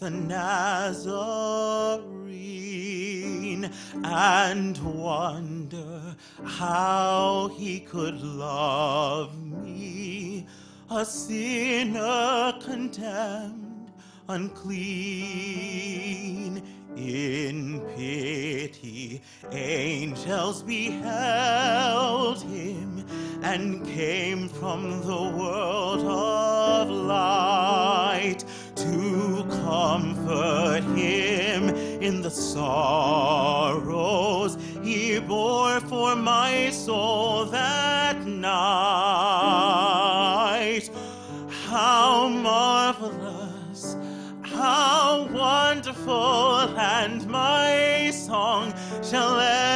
the Nazarene and wonder how he could love me, a sinner condemned, unclean. In pity, angels beheld him and came from the world of to comfort him in the sorrows he bore for my soul that night. How marvelous, how wonderful, and my song shall ever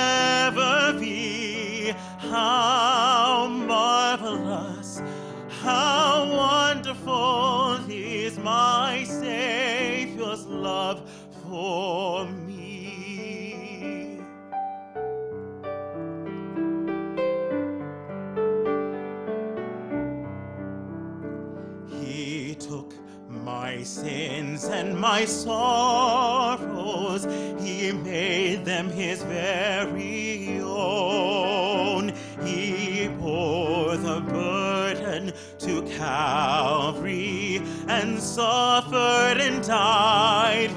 my sins and my sorrows, He made them His very own. He bore the burden to Calvary and suffered and died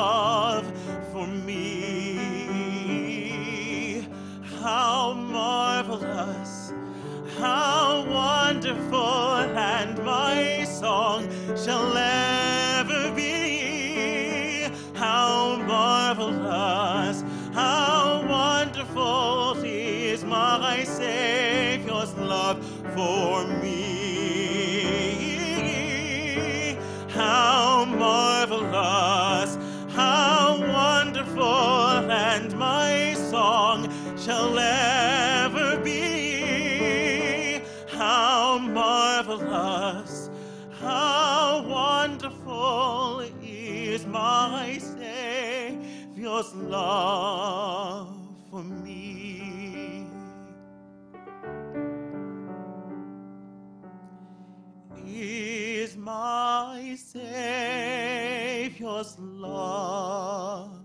love and my song shall ever be. How marvelous, how wonderful is my Savior's love for me. Is my Savior's love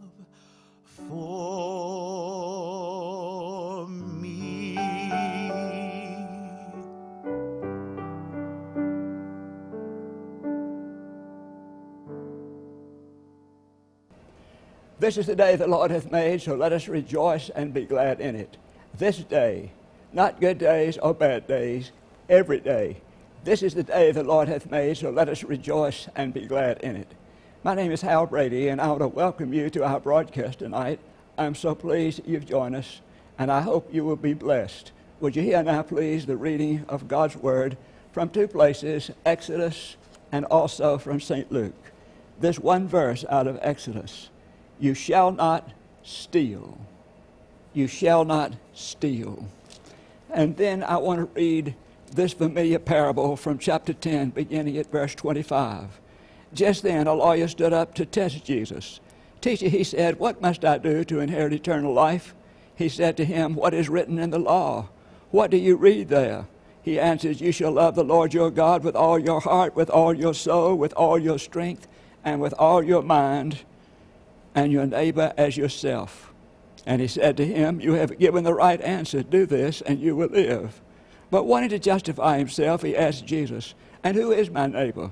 This is the day the Lord hath made, so let us rejoice and be glad in it. This day, not good days or bad days, every day. This is the day the Lord hath made, so let us rejoice and be glad in it. My name is Hal Brady, and I want to welcome you to our broadcast tonight. I'm so pleased you've joined us, and I hope you will be blessed. Would you hear now, please, the reading of God's Word from two places, Exodus and also from St. Luke. This one verse out of Exodus You shall not steal. You shall not steal. And then I want to read this familiar parable from chapter 10, beginning at verse 25. Just then, a lawyer stood up to test Jesus. Teacher, he said, What must I do to inherit eternal life? He said to him, What is written in the law? What do you read there? He answers, You shall love the Lord your God with all your heart, with all your soul, with all your strength, and with all your mind, and your neighbor as yourself. And he said to him, You have given the right answer. Do this, and you will live. But wanting to justify himself, he asked Jesus, And who is my neighbor?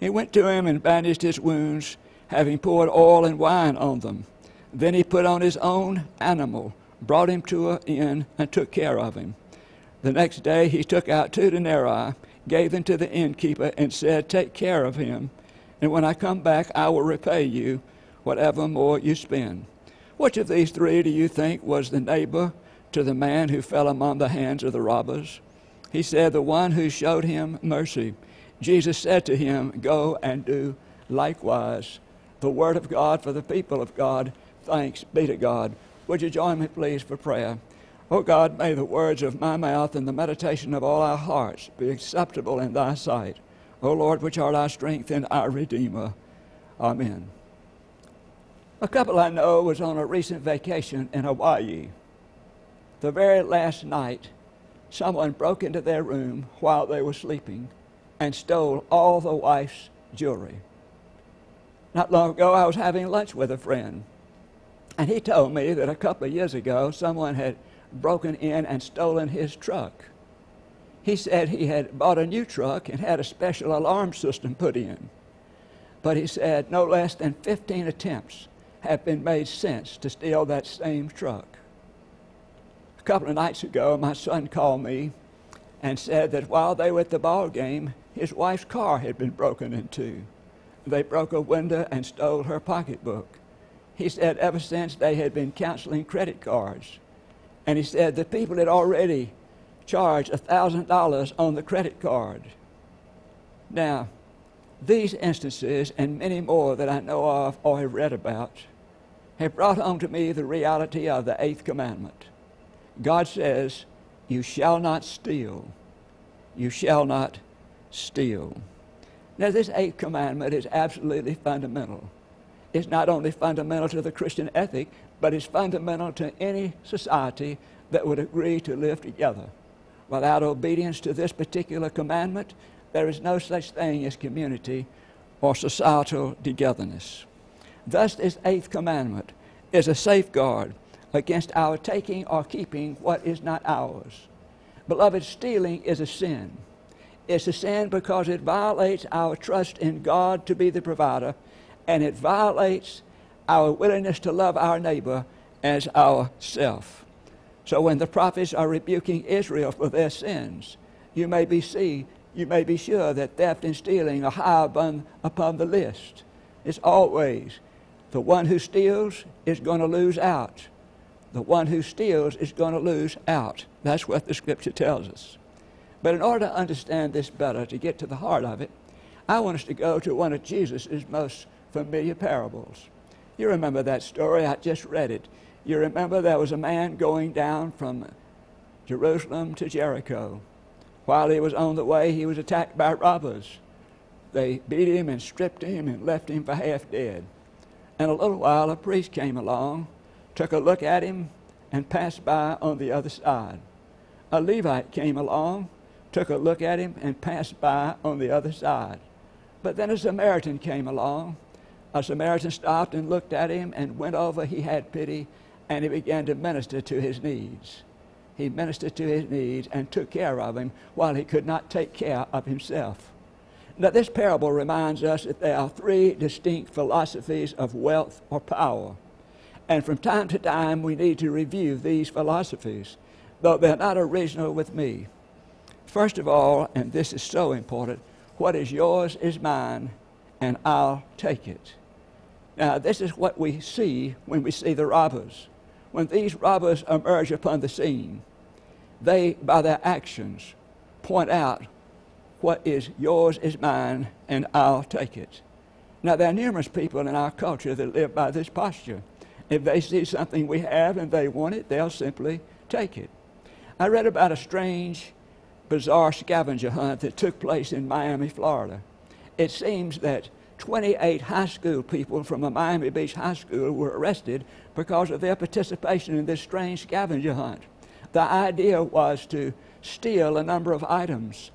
He went to him and bandaged his wounds, having poured oil and wine on them. Then he put on his own animal, brought him to an inn, and took care of him. The next day he took out two denarii, gave them to the innkeeper, and said, Take care of him, and when I come back, I will repay you whatever more you spend. Which of these three do you think was the neighbor to the man who fell among the hands of the robbers? He said, The one who showed him mercy. Jesus said to him, Go and do likewise. The word of God for the people of God. Thanks be to God. Would you join me, please, for prayer? O oh God, may the words of my mouth and the meditation of all our hearts be acceptable in thy sight. O Lord, which art our strength and our Redeemer. Amen. A couple I know was on a recent vacation in Hawaii. The very last night, someone broke into their room while they were sleeping and stole all the wife's jewelry. Not long ago, I was having lunch with a friend, and he told me that a couple of years ago, someone had broken in and stolen his truck. He said he had bought a new truck and had a special alarm system put in. But he said no less than 15 attempts have been made since to steal that same truck. A couple of nights ago, my son called me and said that while they were at the ball game, his wife's car had been broken into. They broke a window and stole her pocketbook. He said ever since they had been canceling credit cards. And he said the people had already charged $1,000 on the credit card. Now, these instances and many more that I know of or have read about have brought home to me the reality of the eighth commandment. God says, You shall not steal. You shall not steal. Now, this eighth commandment is absolutely fundamental. It's not only fundamental to the Christian ethic, but it's fundamental to any society that would agree to live together. Without obedience to this particular commandment, there is no such thing as community or societal togetherness. Thus, this eighth commandment is a safeguard against our taking or keeping what is not ours. Beloved, stealing is a sin. It's a sin because it violates our trust in God to be the provider, and it violates our willingness to love our neighbor as ourself. So when the prophets are rebuking Israel for their sins, you may be see, you may be sure that theft and stealing are high upon, upon the list. It's always the one who steals is going to lose out. The one who steals is going to lose out. That's what the scripture tells us. But in order to understand this better, to get to the heart of it, I want us to go to one of Jesus' most familiar parables. You remember that story, I just read it. You remember there was a man going down from Jerusalem to Jericho. While he was on the way, he was attacked by robbers. They beat him and stripped him and left him for half dead. And a little while, a priest came along, took a look at him, and passed by on the other side. A Levite came along, took a look at him, and passed by on the other side. But then a Samaritan came along. A Samaritan stopped and looked at him and went over. He had pity, and he began to minister to his needs. He ministered to his needs and took care of him while he could not take care of himself. Now, this parable reminds us that there are three distinct philosophies of wealth or power. And from time to time, we need to review these philosophies, though they're not original with me. First of all, and this is so important, what is yours is mine, and I'll take it. Now, this is what we see when we see the robbers. When these robbers emerge upon the scene, they, by their actions, point out what is yours is mine, and I'll take it. Now, there are numerous people in our culture that live by this posture. If they see something we have and they want it, they'll simply take it. I read about a strange, bizarre scavenger hunt that took place in Miami, Florida. It seems that 28 high school people from a Miami Beach high school were arrested because of their participation in this strange scavenger hunt. The idea was to steal a number of items.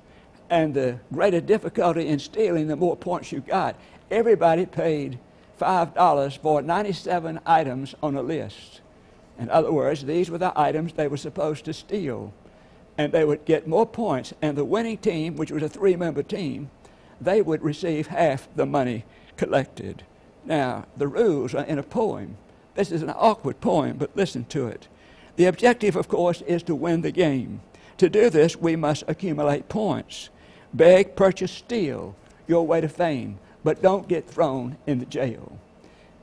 And the greater difficulty in stealing, the more points you got. Everybody paid $5 for 97 items on a list. In other words, these were the items they were supposed to steal. And they would get more points. And the winning team, which was a three member team, they would receive half the money collected. Now, the rules are in a poem. This is an awkward poem, but listen to it. The objective, of course, is to win the game. To do this, we must accumulate points. Beg, purchase, steal your way to fame, but don't get thrown in the jail.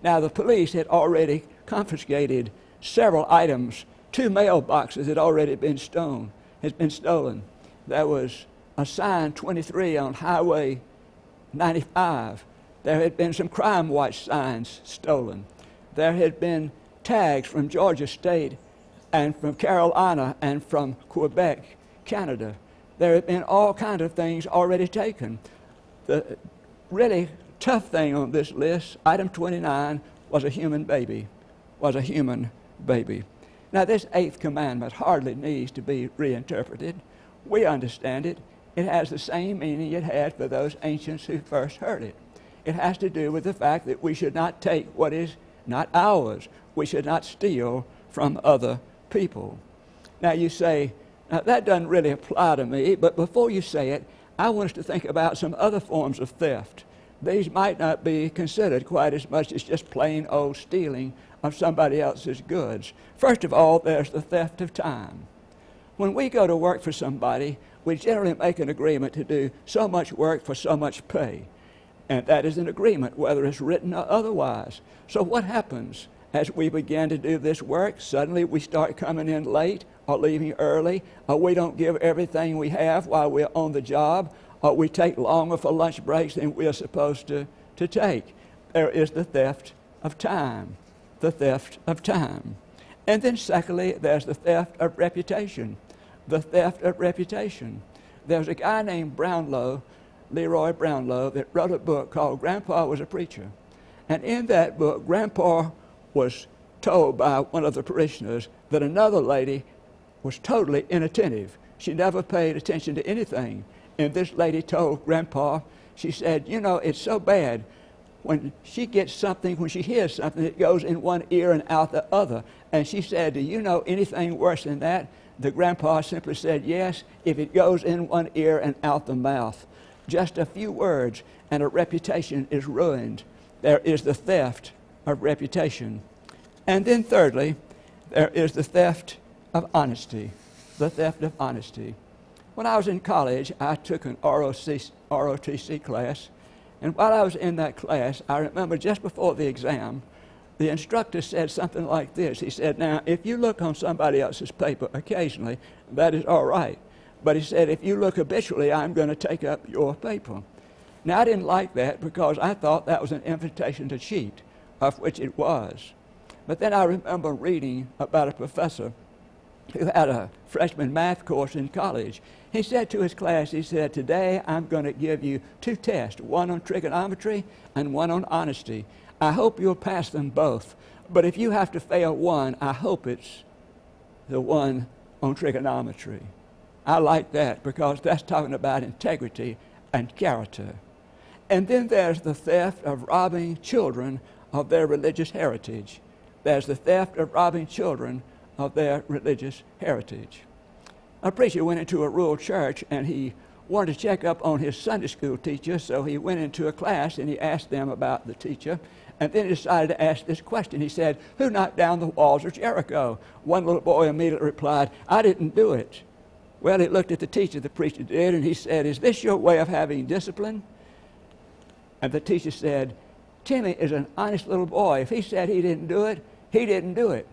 Now, the police had already confiscated several items. Two mailboxes had already been stolen. Has been stolen. There was a sign 23 on Highway 95. There had been some crime watch signs stolen. There had been tags from Georgia State and from Carolina and from Quebec, Canada. There had been all kinds of things already taken. The really tough thing on this list, item 29, was a human baby. Was a human baby. Now, this eighth commandment hardly needs to be reinterpreted. We understand it. It has the same meaning it had for those ancients who first heard it. It has to do with the fact that we should not take what is not ours. We should not steal from other people. Now, you say, now that doesn't really apply to me, but before you say it, I want us to think about some other forms of theft. These might not be considered quite as much as just plain old stealing of somebody else's goods. First of all, there's the theft of time. When we go to work for somebody, we generally make an agreement to do so much work for so much pay. And that is an agreement, whether it's written or otherwise. So, what happens as we begin to do this work? Suddenly we start coming in late or leaving early, or we don't give everything we have while we're on the job, or we take longer for lunch breaks than we're supposed to, to take. There is the theft of time. The theft of time. And then, secondly, there's the theft of reputation. The theft of reputation. There's a guy named Brownlow Leroy Brownlow that wrote a book called Grandpa Was a Preacher. And in that book, Grandpa was told by one of the parishioners that another lady was totally inattentive. She never paid attention to anything. And this lady told Grandpa, she said, You know, it's so bad. When she gets something, when she hears something, it goes in one ear and out the other. And she said, Do you know anything worse than that? The grandpa simply said, Yes, if it goes in one ear and out the mouth just a few words, and a reputation is ruined. There is the theft of reputation. And then, thirdly, there is the theft of honesty. The theft of honesty. When I was in college, I took an ROC, ROTC class, and while I was in that class, I remember just before the exam, the instructor said something like this. He said, Now, if you look on somebody else's paper occasionally, that is all right. But he said, if you look habitually, I'm going to take up your paper. Now, I didn't like that because I thought that was an invitation to cheat, of which it was. But then I remember reading about a professor who had a freshman math course in college. He said to his class, he said, Today I'm going to give you two tests, one on trigonometry and one on honesty. I hope you'll pass them both. But if you have to fail one, I hope it's the one on trigonometry. I like that because that's talking about integrity and character. And then there's the theft of robbing children of their religious heritage. There's the theft of robbing children of their religious heritage. A preacher went into a rural church and he wanted to check up on his Sunday school teacher, so he went into a class and he asked them about the teacher. And then he decided to ask this question. He said, Who knocked down the walls of Jericho? One little boy immediately replied, I didn't do it. Well, he looked at the teacher, the preacher did, and he said, Is this your way of having discipline? And the teacher said, Timmy is an honest little boy. If he said he didn't do it, he didn't do it.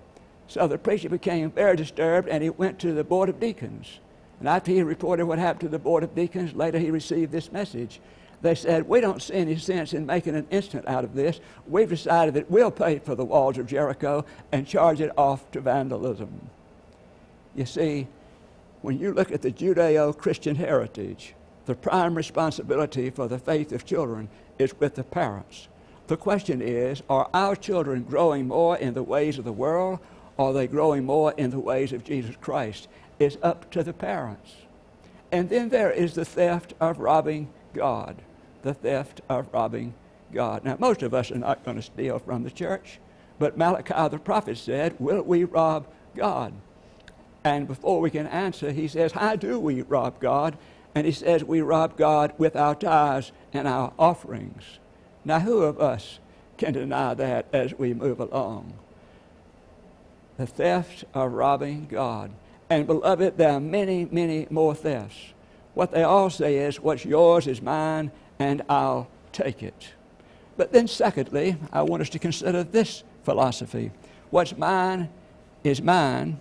So the preacher became very disturbed and he went to the Board of Deacons. And after he reported what happened to the Board of Deacons, later he received this message. They said, We don't see any sense in making an incident out of this. We've decided that we'll pay for the walls of Jericho and charge it off to vandalism. You see, when you look at the Judeo Christian heritage, the prime responsibility for the faith of children is with the parents. The question is are our children growing more in the ways of the world or are they growing more in the ways of Jesus Christ? It's up to the parents. And then there is the theft of robbing God. The theft of robbing God. Now, most of us are not going to steal from the church, but Malachi the prophet said, Will we rob God? And before we can answer, he says, How do we rob God? And he says, We rob God with our tithes and our offerings. Now, who of us can deny that as we move along? The theft of robbing God. And beloved, there are many, many more thefts. What they all say is, What's yours is mine, and I'll take it. But then, secondly, I want us to consider this philosophy What's mine is mine,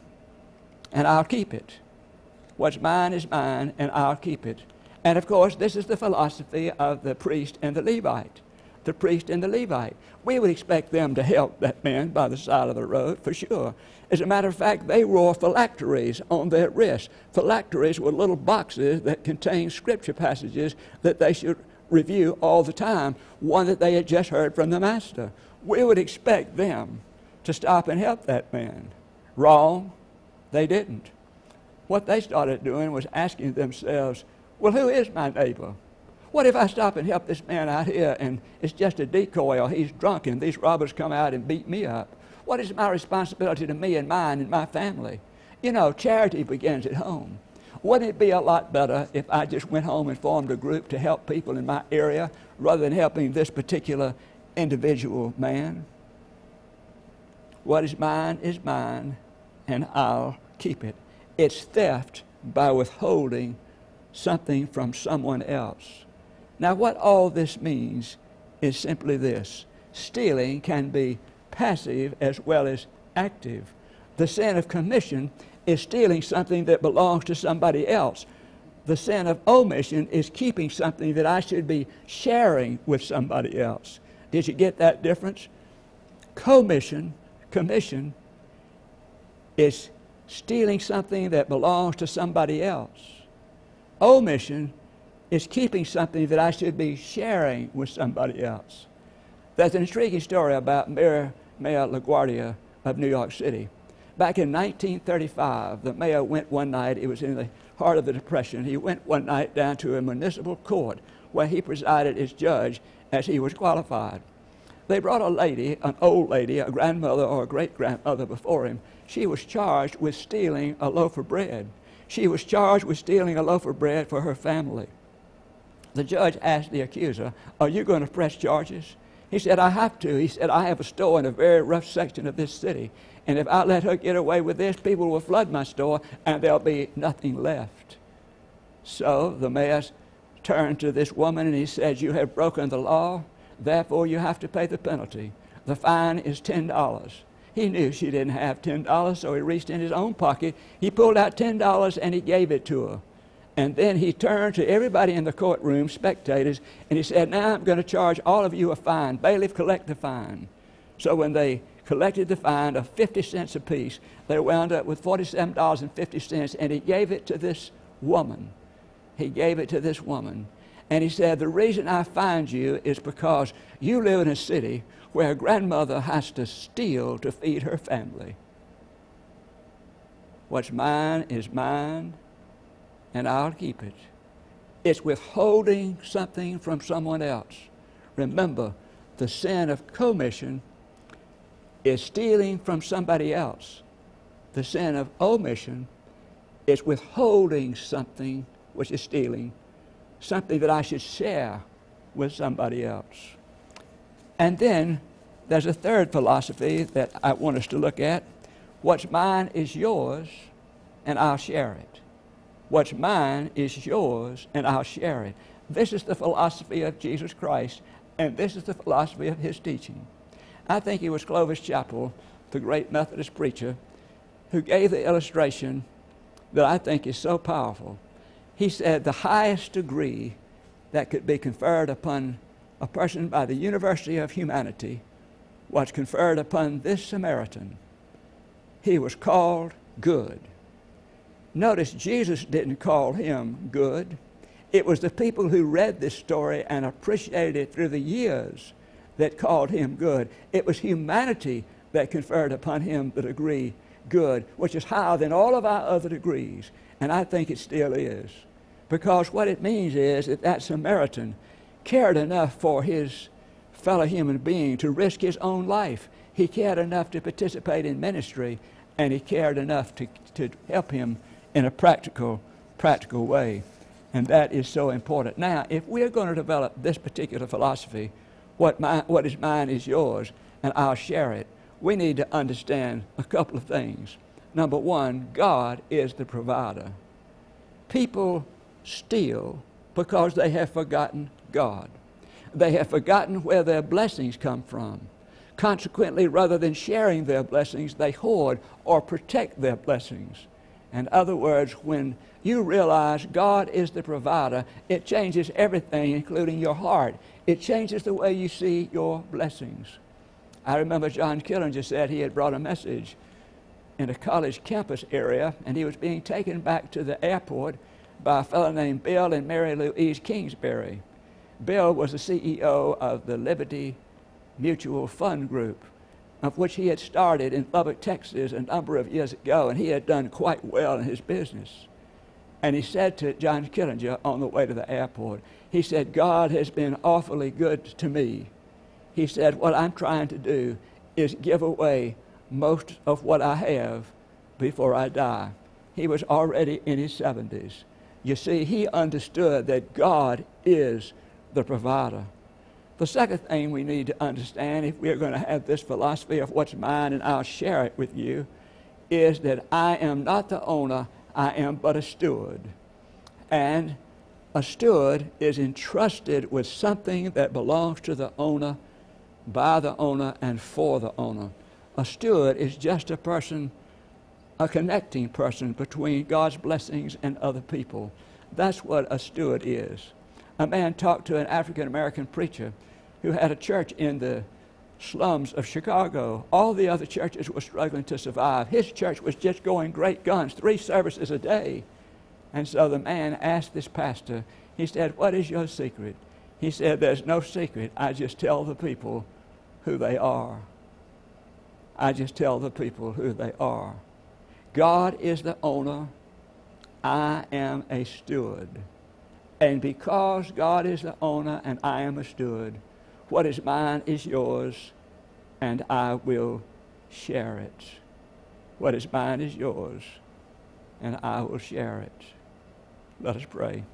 and I'll keep it. What's mine is mine, and I'll keep it. And of course, this is the philosophy of the priest and the Levite. The priest and the Levite. We would expect them to help that man by the side of the road, for sure. As a matter of fact, they wore phylacteries on their wrists. Phylacteries were little boxes that contained scripture passages that they should review all the time, one that they had just heard from the Master. We would expect them to stop and help that man. Wrong. They didn't. What they started doing was asking themselves, well, who is my neighbor? What if I stop and help this man out here and it's just a decoy or he's drunk and these robbers come out and beat me up? What is my responsibility to me and mine and my family? You know, charity begins at home. Wouldn't it be a lot better if I just went home and formed a group to help people in my area rather than helping this particular individual man? What is mine is mine, and I'll keep it. It's theft by withholding something from someone else. Now, what all this means is simply this stealing can be passive as well as active. The sin of commission is stealing something that belongs to somebody else. The sin of omission is keeping something that I should be sharing with somebody else. Did you get that difference? Commission, commission, is stealing something that belongs to somebody else. Omission is keeping something that I should be sharing with somebody else. There's an intriguing story about Mayor, Mayor LaGuardia of New York City. Back in 1935, the mayor went one night, it was in the heart of the Depression, he went one night down to a municipal court where he presided as judge as he was qualified. They brought a lady, an old lady, a grandmother or a great grandmother before him. She was charged with stealing a loaf of bread. She was charged with stealing a loaf of bread for her family. The judge asked the accuser, Are you going to press charges? He said, I have to. He said, I have a store in a very rough section of this city. And if I let her get away with this, people will flood my store and there'll be nothing left. So the mayor turned to this woman and he said, You have broken the law. Therefore, you have to pay the penalty. The fine is $10. He knew she didn't have $10, so he reached in his own pocket. He pulled out $10 and he gave it to her. And then he turned to everybody in the courtroom, spectators, and he said, Now I'm going to charge all of you a fine. Bailiff, collect the fine. So when they collected the fine of 50 cents apiece, they wound up with $47.50, and he gave it to this woman. He gave it to this woman. And he said, The reason I find you is because you live in a city where a grandmother has to steal to feed her family. What's mine is mine, and I'll keep it. It's withholding something from someone else. Remember, the sin of commission is stealing from somebody else. The sin of omission is withholding something, which is stealing, something that I should share with somebody else. And then there's a third philosophy that I want us to look at. What's mine is yours, and I'll share it. What's mine is yours, and I'll share it. This is the philosophy of Jesus Christ, and this is the philosophy of his teaching. I think it was Clovis Chappell, the great Methodist preacher, who gave the illustration that I think is so powerful he said the highest degree that could be conferred upon a person by the University of Humanity was conferred upon this Samaritan. He was called good. Notice Jesus didn't call him good. It was the people who read this story and appreciated it through the years that called him good. It was humanity that conferred upon him the degree good, which is higher than all of our other degrees. And I think it still is. Because what it means is that that Samaritan cared enough for his fellow human being to risk his own life. He cared enough to participate in ministry, and he cared enough to, to help him in a practical, practical way. And that is so important. Now, if we're going to develop this particular philosophy, what, my, what is mine is yours, and I'll share it, we need to understand a couple of things. Number one, God is the provider. People steal because they have forgotten God. They have forgotten where their blessings come from. Consequently, rather than sharing their blessings, they hoard or protect their blessings. In other words, when you realize God is the provider, it changes everything, including your heart. It changes the way you see your blessings. I remember John Killinger said he had brought a message in a college campus area, and he was being taken back to the airport by a fellow named Bill and Mary Louise Kingsbury. Bill was the CEO of the Liberty Mutual Fund Group, of which he had started in Lubbock, Texas, a number of years ago, and he had done quite well in his business. And he said to John Killinger on the way to the airport, he said, God has been awfully good to me. He said, What I'm trying to do is give away most of what I have before I die. He was already in his 70s. You see, he understood that God is the provider. The second thing we need to understand, if we're going to have this philosophy of what's mine and I'll share it with you, is that I am not the owner, I am but a steward. And a steward is entrusted with something that belongs to the owner by the owner and for the owner. A steward is just a person, a connecting person between God's blessings and other people. That's what a steward is. A man talked to an African American preacher who had a church in the slums of Chicago. All the other churches were struggling to survive. His church was just going great guns, three services a day. And so the man asked this pastor, he said, What is your secret? He said, There's no secret. I just tell the people who they are. I just tell the people who they are. God is the owner. I am a steward. And because God is the owner and I am a steward, what is mine is yours, and I will share it. What is mine is yours, and I will share it. Let us pray.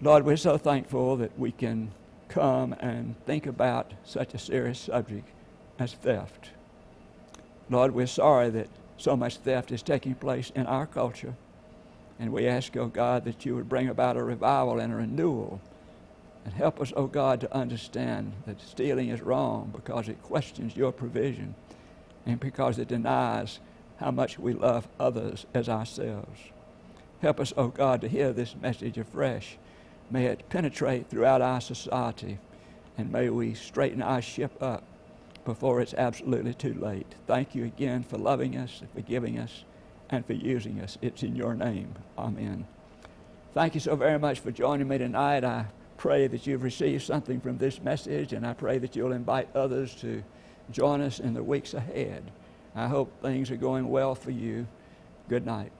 Lord, we're so thankful that we can come and think about such a serious subject as theft. Lord, we're sorry that so much theft is taking place in our culture. And we ask, oh God, that you would bring about a revival and a renewal. And help us, oh God, to understand that stealing is wrong because it questions your provision and because it denies how much we love others as ourselves. Help us, oh God, to hear this message afresh May it penetrate throughout our society, and may we straighten our ship up before it's absolutely too late. Thank you again for loving us, for giving us, and for using us. It's in your name. Amen. Thank you so very much for joining me tonight. I pray that you've received something from this message, and I pray that you'll invite others to join us in the weeks ahead. I hope things are going well for you. Good night.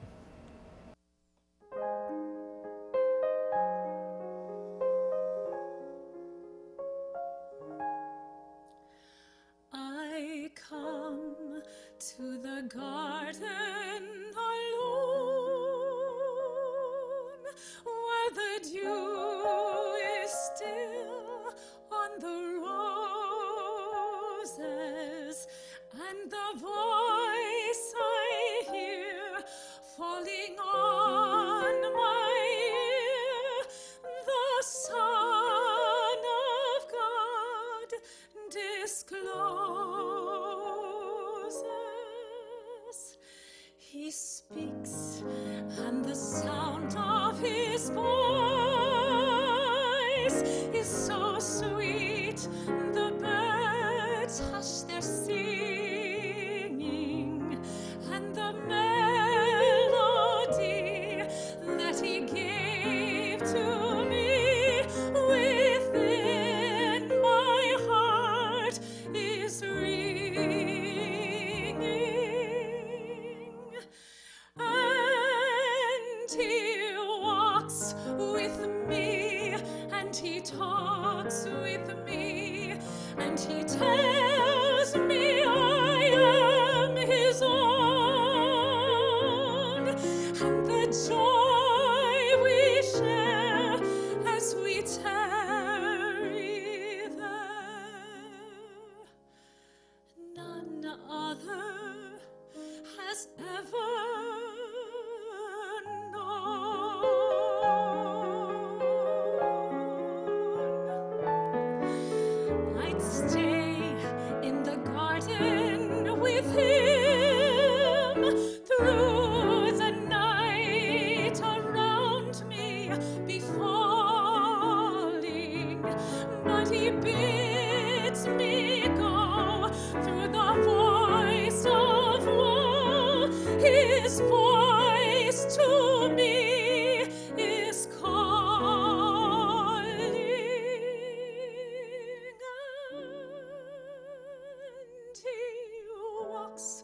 So. talks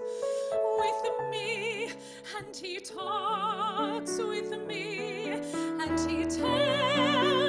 with me, and he talks with me, and he tells.